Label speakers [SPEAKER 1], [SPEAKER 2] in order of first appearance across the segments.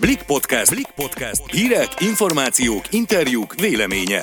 [SPEAKER 1] Blik Podcast. Blik Podcast. Hírek, információk, interjúk, véleménye.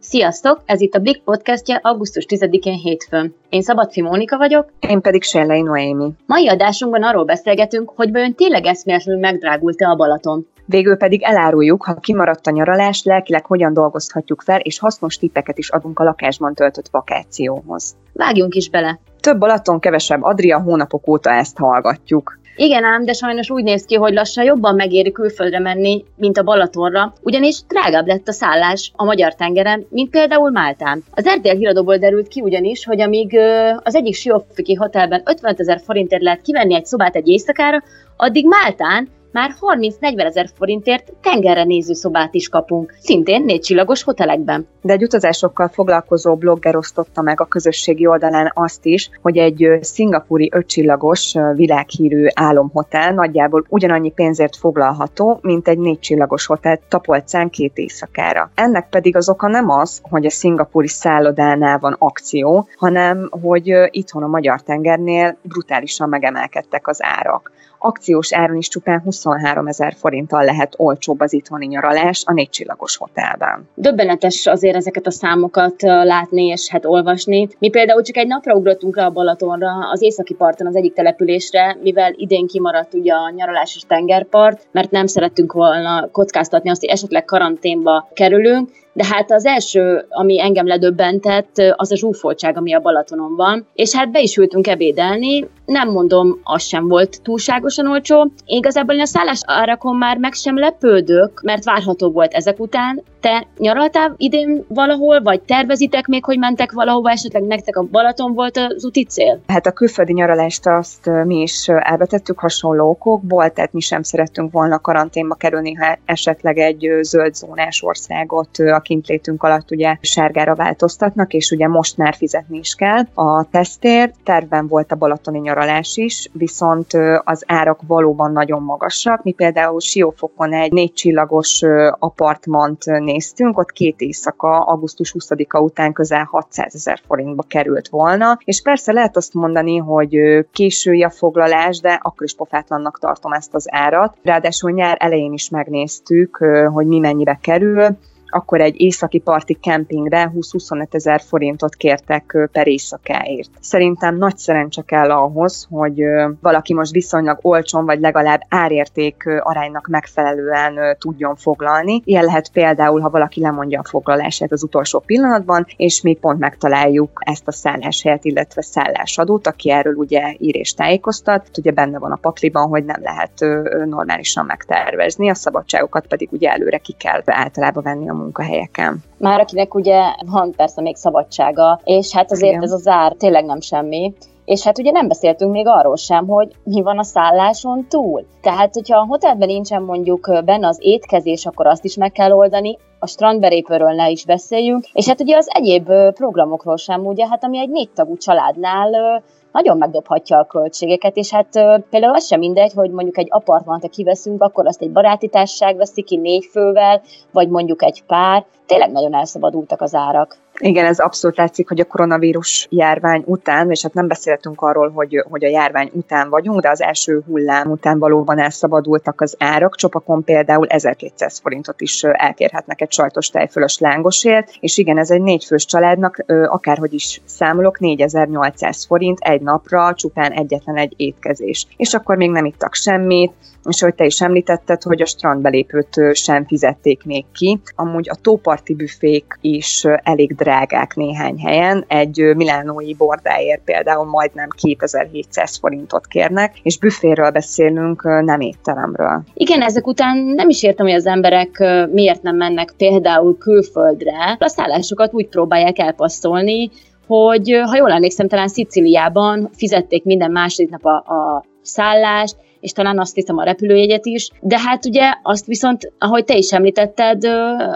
[SPEAKER 2] Sziasztok! Ez itt a Blik podcastja augusztus 10-én hétfőn. Én Szabadfi Mónika vagyok.
[SPEAKER 3] Én pedig Sellei Noémi.
[SPEAKER 2] Mai adásunkban arról beszélgetünk, hogy vajon tényleg eszméletlenül megdrágult-e a Balaton.
[SPEAKER 3] Végül pedig eláruljuk, ha kimaradt a nyaralás, lelkileg hogyan dolgozhatjuk fel, és hasznos tippeket is adunk a lakásban töltött vakációhoz.
[SPEAKER 2] Vágjunk is bele!
[SPEAKER 3] Több Balaton, kevesebb Adria, hónapok óta ezt hallgatjuk.
[SPEAKER 2] Igen ám, de sajnos úgy néz ki, hogy lassan jobban megéri külföldre menni, mint a Balatonra, ugyanis drágább lett a szállás a Magyar tengeren, mint például Máltán. Az RTL híradóból derült ki ugyanis, hogy amíg az egyik siófiki hotelben 50 ezer forintért lehet kivenni egy szobát egy éjszakára, addig Máltán már 30-40 ezer forintért tengerre néző szobát is kapunk, szintén négy csillagos hotelekben.
[SPEAKER 3] De egy utazásokkal foglalkozó blogger osztotta meg a közösségi oldalán azt is, hogy egy szingapúri ötcsillagos világhírű álomhotel nagyjából ugyanannyi pénzért foglalható, mint egy négy csillagos hotel Tapolcán két éjszakára. Ennek pedig az oka nem az, hogy a szingapúri szállodánál van akció, hanem hogy itthon a magyar tengernél brutálisan megemelkedtek az árak akciós áron is csupán 23 ezer forinttal lehet olcsóbb az itthoni nyaralás a négy csillagos hotelben.
[SPEAKER 2] Döbbenetes azért ezeket a számokat látni és hát olvasni. Mi például csak egy napra ugrottunk le a Balatonra, az északi parton az egyik településre, mivel idén kimaradt ugye a nyaralás és tengerpart, mert nem szerettünk volna kockáztatni azt, hogy esetleg karanténba kerülünk, de hát az első, ami engem ledöbbentett, az a zsúfoltság, ami a Balatonon van, és hát be is ültünk ebédelni, nem mondom, az sem volt túlságosan olcsó. Igazából én a szállás árakon már meg sem lepődök, mert várható volt ezek után. Te nyaraltál idén valahol, vagy tervezitek még, hogy mentek valahova, esetleg nektek a Balaton volt az úti cél?
[SPEAKER 3] Hát a külföldi nyaralást azt mi is elvetettük hasonló okokból, tehát mi sem szerettünk volna karanténba kerülni, ha esetleg egy zöld zónás országot a kintlétünk alatt ugye sárgára változtatnak, és ugye most már fizetni is kell. A tesztért terven volt a balatoni nyaralás is, viszont az árak valóban nagyon magasak. Mi például Siófokon egy négy csillagos apartmant néztünk, ott két éjszaka, augusztus 20-a után közel 600 ezer forintba került volna, és persze lehet azt mondani, hogy késői a foglalás, de akkor is pofátlannak tartom ezt az árat. Ráadásul nyár elején is megnéztük, hogy mi mennyibe kerül, akkor egy északi parti kempingre 20-25 ezer forintot kértek per éjszakáért. Szerintem nagy szerencse kell ahhoz, hogy valaki most viszonylag olcsón, vagy legalább árérték aránynak megfelelően tudjon foglalni. Ilyen lehet például, ha valaki lemondja a foglalását az utolsó pillanatban, és mi pont megtaláljuk ezt a szálláshelyet, illetve szállásadót, aki erről ugye ír és tájékoztat. Ugye benne van a pakliban, hogy nem lehet normálisan megtervezni, a szabadságokat pedig ugye előre ki kell általában venni a munkahelyeken.
[SPEAKER 2] Már akinek ugye van persze még szabadsága, és hát azért Igen. ez az ár tényleg nem semmi. És hát ugye nem beszéltünk még arról sem, hogy mi van a szálláson túl. Tehát, hogyha a hotelben nincsen mondjuk benne az étkezés, akkor azt is meg kell oldani, a strandberépőről ne is beszéljünk, és hát ugye az egyéb programokról sem, ugye, hát ami egy négy tagú családnál nagyon megdobhatja a költségeket, és hát például az sem mindegy, hogy mondjuk egy apartmant, kiveszünk, akkor azt egy baráti társaság veszi ki négy fővel, vagy mondjuk egy pár. Tényleg nagyon elszabadultak az árak.
[SPEAKER 3] Igen, ez abszolút látszik, hogy a koronavírus járvány után, és hát nem beszéltünk arról, hogy, hogy a járvány után vagyunk, de az első hullám után valóban elszabadultak az árak. Csopakon például 1200 forintot is elkérhetnek egy sajtos tejfölös lángosért, és igen, ez egy négyfős családnak, akárhogy is számolok, 4800 forint egy napra csupán egyetlen egy étkezés. És akkor még nem ittak semmit, és hogy te is említetted, hogy a strandbelépőt sem fizették még ki. Amúgy a tóparti büfék is elég drágák néhány helyen. Egy milánói bordáért például majdnem 2700 forintot kérnek, és büféről beszélünk, nem étteremről.
[SPEAKER 2] Igen, ezek után nem is értem, hogy az emberek miért nem mennek például külföldre. A szállásokat úgy próbálják elpasszolni, hogy ha jól emlékszem, talán Sziciliában fizették minden második nap a, a szállást, és talán azt hiszem a repülőjegyet is, de hát ugye azt viszont, ahogy te is említetted,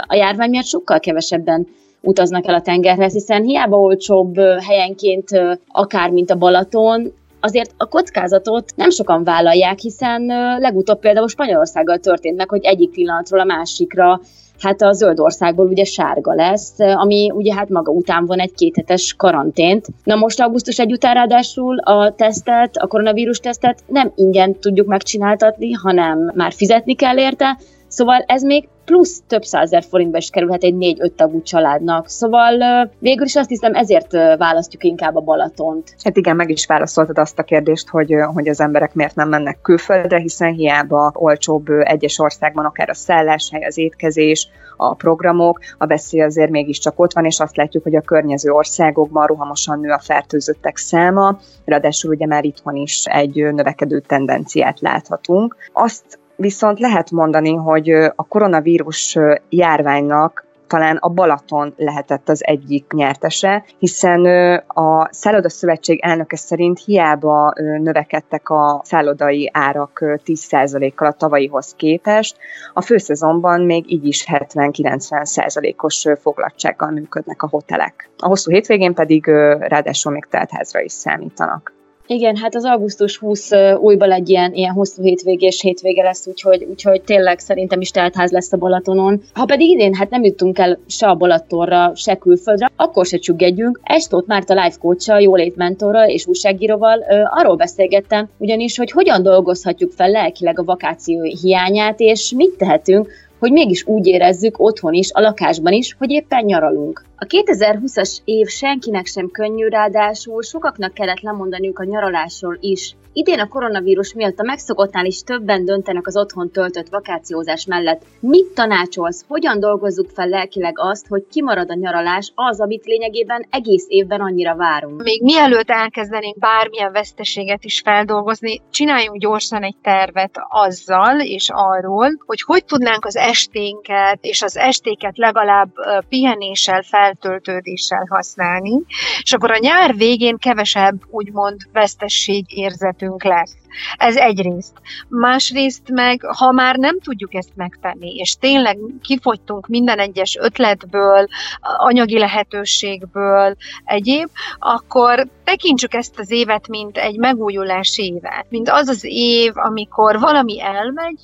[SPEAKER 2] a járvány miatt sokkal kevesebben utaznak el a tengerhez, hiszen hiába olcsóbb helyenként akár, mint a Balaton, azért a kockázatot nem sokan vállalják, hiszen legutóbb például Spanyolországgal történt meg, hogy egyik pillanatról a másikra hát a zöld országból ugye sárga lesz, ami ugye hát maga után van egy kéthetes karantént. Na most augusztus egy után ráadásul a tesztet, a koronavírus tesztet nem ingyen tudjuk megcsináltatni, hanem már fizetni kell érte, Szóval ez még plusz több százer forintba is kerülhet egy négy-öt tagú családnak. Szóval végül is azt hiszem ezért választjuk inkább a Balatont.
[SPEAKER 3] Hát igen, meg is válaszoltad azt a kérdést, hogy, hogy az emberek miért nem mennek külföldre, hiszen hiába olcsóbb egyes országban akár a szálláshely, az étkezés, a programok, a veszély azért mégiscsak ott van, és azt látjuk, hogy a környező országokban rohamosan nő a fertőzöttek száma, ráadásul ugye már itthon is egy növekedő tendenciát láthatunk. Azt Viszont lehet mondani, hogy a koronavírus járványnak talán a Balaton lehetett az egyik nyertese, hiszen a Szálloda Szövetség elnöke szerint hiába növekedtek a szállodai árak 10%-kal a tavalyihoz képest, a főszezonban még így is 70-90%-os foglaltsággal működnek a hotelek. A hosszú hétvégén pedig ráadásul még teltházra is számítanak.
[SPEAKER 2] Igen, hát az augusztus 20 újból egy ilyen, ilyen hosszú hétvégés hétvége lesz, úgyhogy, úgyhogy tényleg szerintem is teltház lesz a Balatonon. Ha pedig idén hát nem jutunk el se a Balatonra, se külföldre, akkor se csüggedjünk. Estót Márta life coach jólét mentorral és újságíróval ö, arról beszélgettem, ugyanis, hogy hogyan dolgozhatjuk fel lelkileg a vakáció hiányát, és mit tehetünk, hogy mégis úgy érezzük otthon is, a lakásban is, hogy éppen nyaralunk. A 2020-as év senkinek sem könnyű, ráadásul sokaknak kellett lemondaniuk a nyaralásról is. Idén a koronavírus miatt a megszokottnál is többen döntenek az otthon töltött vakációzás mellett. Mit tanácsolsz, hogyan dolgozzuk fel lelkileg azt, hogy kimarad a nyaralás, az, amit lényegében egész évben annyira várunk?
[SPEAKER 4] Még mielőtt elkezdenénk bármilyen veszteséget is feldolgozni, csináljunk gyorsan egy tervet azzal és arról, hogy hogy tudnánk az esténket és az estéket legalább pihenéssel, feltöltődéssel használni, és akkor a nyár végén kevesebb úgymond vesztesség érzetünk nekünk lesz. Ez egyrészt. Másrészt meg, ha már nem tudjuk ezt megtenni, és tényleg kifogytunk minden egyes ötletből, anyagi lehetőségből, egyéb, akkor tekintsük ezt az évet, mint egy megújulás éve. Mint az az év, amikor valami elmegy,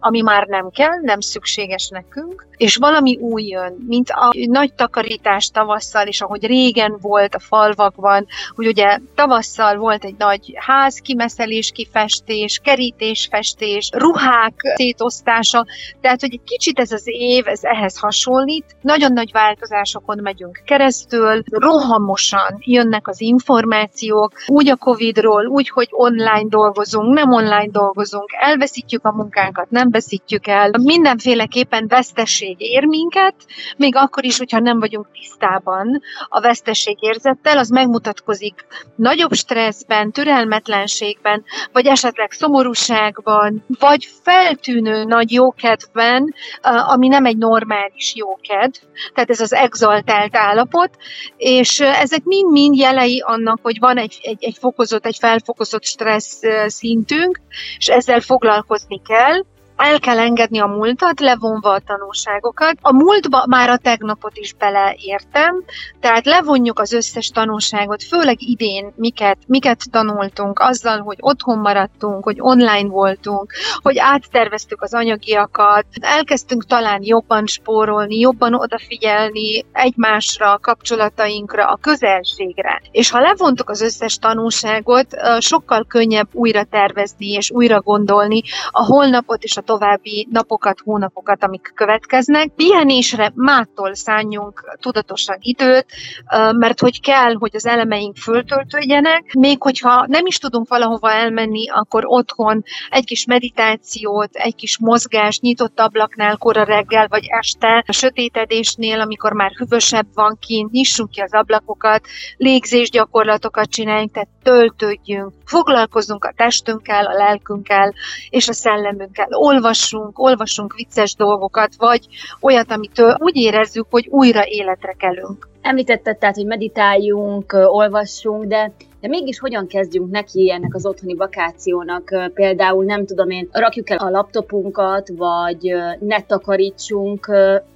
[SPEAKER 4] ami már nem kell, nem szükséges nekünk, és valami új jön, mint a nagy takarítás tavasszal, és ahogy régen volt a falvakban, hogy ugye tavasszal volt egy nagy ház kimeszelés, kifestés, kerítésfestés, ruhák szétosztása, tehát hogy egy kicsit ez az év, ez ehhez hasonlít, nagyon nagy változásokon megyünk keresztül, rohamosan jönnek az információk, úgy a Covid-ról, úgy, hogy online dolgozunk, nem online dolgozunk, elveszítjük a munkánkat, nem veszítjük el, mindenféleképpen veszteség veszteség ér minket, még akkor is, hogyha nem vagyunk tisztában a veszteségérzettel, az megmutatkozik nagyobb stresszben, türelmetlenségben, vagy esetleg szomorúságban, vagy feltűnő nagy jókedvben, ami nem egy normális jókedv, tehát ez az exaltált állapot, és ezek mind-mind jelei annak, hogy van egy, egy, egy fokozott, egy felfokozott stressz szintünk, és ezzel foglalkozni kell, el kell engedni a múltat, levonva a tanulságokat. A múltba már a tegnapot is beleértem, tehát levonjuk az összes tanulságot, főleg idén miket, miket tanultunk, azzal, hogy otthon maradtunk, hogy online voltunk, hogy átterveztük az anyagiakat, elkezdtünk talán jobban spórolni, jobban odafigyelni egymásra, a kapcsolatainkra, a közelségre. És ha levontuk az összes tanulságot, sokkal könnyebb újra tervezni és újra gondolni a holnapot és a további napokat, hónapokat, amik következnek. Pihenésre mától szálljunk tudatosan időt, mert hogy kell, hogy az elemeink föltöltődjenek, még hogyha nem is tudunk valahova elmenni, akkor otthon egy kis meditációt, egy kis mozgás, nyitott ablaknál kora reggel vagy este, a sötétedésnél, amikor már hűvösebb van kint, nyissunk ki az ablakokat, légzés gyakorlatokat csináljunk, tehát töltődjünk, foglalkozunk a testünkkel, a lelkünkkel és a szellemünkkel olvassunk, olvassunk vicces dolgokat, vagy olyat, amitől úgy érezzük, hogy újra életre kelünk.
[SPEAKER 2] Említetted tehát, hogy meditáljunk, olvassunk, de de mégis hogyan kezdjünk neki ennek az otthoni vakációnak? Például nem tudom én, rakjuk el a laptopunkat, vagy ne takarítsunk,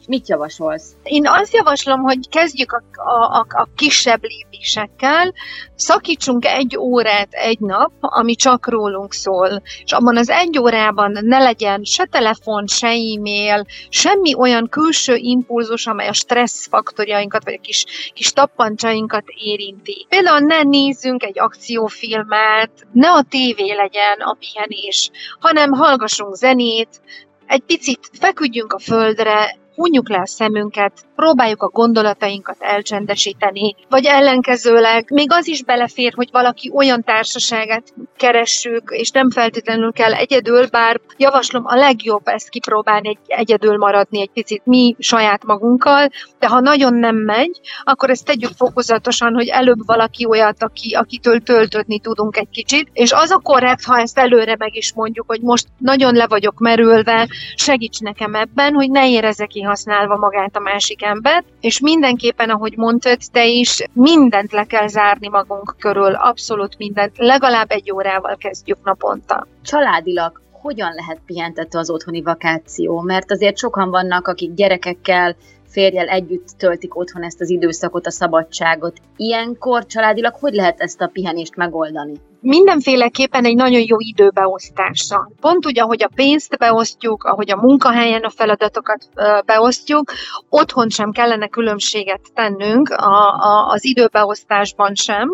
[SPEAKER 2] Mit javasolsz?
[SPEAKER 4] Én azt javaslom, hogy kezdjük a, a, a, kisebb lépésekkel, szakítsunk egy órát egy nap, ami csak rólunk szól, és abban az egy órában ne legyen se telefon, se e-mail, semmi olyan külső impulzus, amely a stressz faktorjainkat, vagy a kis, kis tappantsainkat érinti. Például ne nézzünk egy akciófilmet, ne a tévé legyen a pihenés, hanem hallgassunk zenét, egy picit feküdjünk a földre, hunjuk le a szemünket, próbáljuk a gondolatainkat elcsendesíteni, vagy ellenkezőleg még az is belefér, hogy valaki olyan társaságát keressük, és nem feltétlenül kell egyedül, bár javaslom a legjobb ezt kipróbálni, egy, egyedül maradni egy picit mi saját magunkkal, de ha nagyon nem megy, akkor ezt tegyük fokozatosan, hogy előbb valaki olyat, aki, akitől töltödni tudunk egy kicsit, és az a korrekt, ha ezt előre meg is mondjuk, hogy most nagyon le vagyok merülve, segíts nekem ebben, hogy ne érezzek kihasználva magát a másik embert, és mindenképpen, ahogy mondtad, te is mindent le kell zárni magunk körül, abszolút mindent, legalább egy órával kezdjük naponta.
[SPEAKER 2] Családilag hogyan lehet pihentető az otthoni vakáció? Mert azért sokan vannak, akik gyerekekkel, férjel együtt töltik otthon ezt az időszakot, a szabadságot. Ilyenkor családilag hogy lehet ezt a pihenést megoldani?
[SPEAKER 4] mindenféleképpen egy nagyon jó időbeosztása. Pont úgy, ahogy a pénzt beosztjuk, ahogy a munkahelyen a feladatokat beosztjuk, otthon sem kellene különbséget tennünk a, a, az időbeosztásban sem,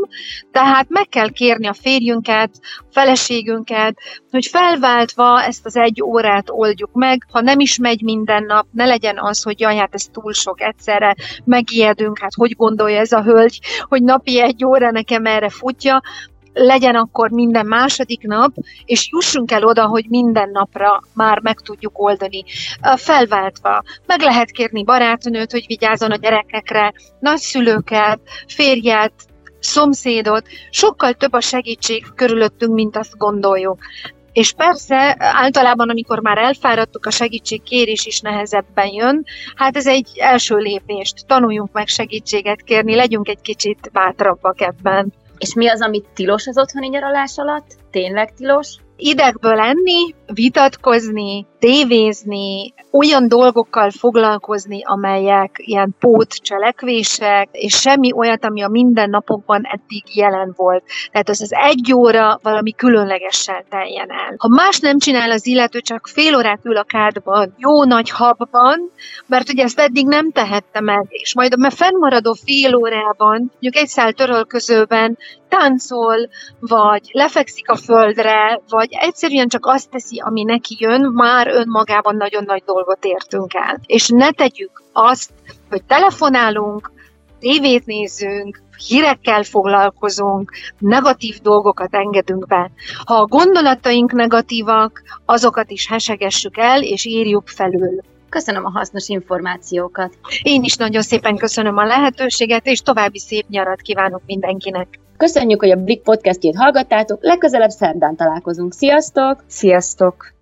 [SPEAKER 4] tehát meg kell kérni a férjünket, feleségünket, hogy felváltva ezt az egy órát oldjuk meg, ha nem is megy minden nap, ne legyen az, hogy jaj, hát ez túl sok egyszerre, megijedünk, hát hogy gondolja ez a hölgy, hogy napi egy óra nekem erre futja, legyen akkor minden második nap, és jussunk el oda, hogy minden napra már meg tudjuk oldani. Felváltva. Meg lehet kérni barátnőt, hogy vigyázzon a gyerekekre, nagyszülőket, férjet, szomszédot, sokkal több a segítség körülöttünk, mint azt gondoljuk. És persze, általában, amikor már elfáradtuk, a segítségkérés is nehezebben jön. Hát ez egy első lépést. Tanuljunk meg segítséget kérni, legyünk egy kicsit bátrabbak ebben.
[SPEAKER 2] És mi az, amit tilos az otthoni nyaralás alatt? Tényleg tilos?
[SPEAKER 4] Idegből lenni, vitatkozni, tévézni, olyan dolgokkal foglalkozni, amelyek ilyen pótcselekvések, és semmi olyat, ami a mindennapokban eddig jelen volt. Tehát az az egy óra valami különlegessel teljen el. Ha más nem csinál az illető, csak fél órát ül a kádban, jó nagy habban, mert ugye ezt eddig nem tehette meg, és majd a fennmaradó fél órában, mondjuk egy szál törölközőben táncol, vagy lefekszik a földre, vagy egyszerűen csak azt teszi, ami neki jön, már önmagában nagyon nagy dolgot értünk el. És ne tegyük azt, hogy telefonálunk, tévét nézzünk, hírekkel foglalkozunk, negatív dolgokat engedünk be. Ha a gondolataink negatívak, azokat is hesegessük el, és írjuk felül.
[SPEAKER 2] Köszönöm a hasznos információkat.
[SPEAKER 4] Én is nagyon szépen köszönöm a lehetőséget, és további szép nyarat kívánok mindenkinek.
[SPEAKER 2] Köszönjük, hogy a Blik podcastjét hallgattátok, legközelebb szerdán találkozunk. Sziasztok!
[SPEAKER 3] Sziasztok!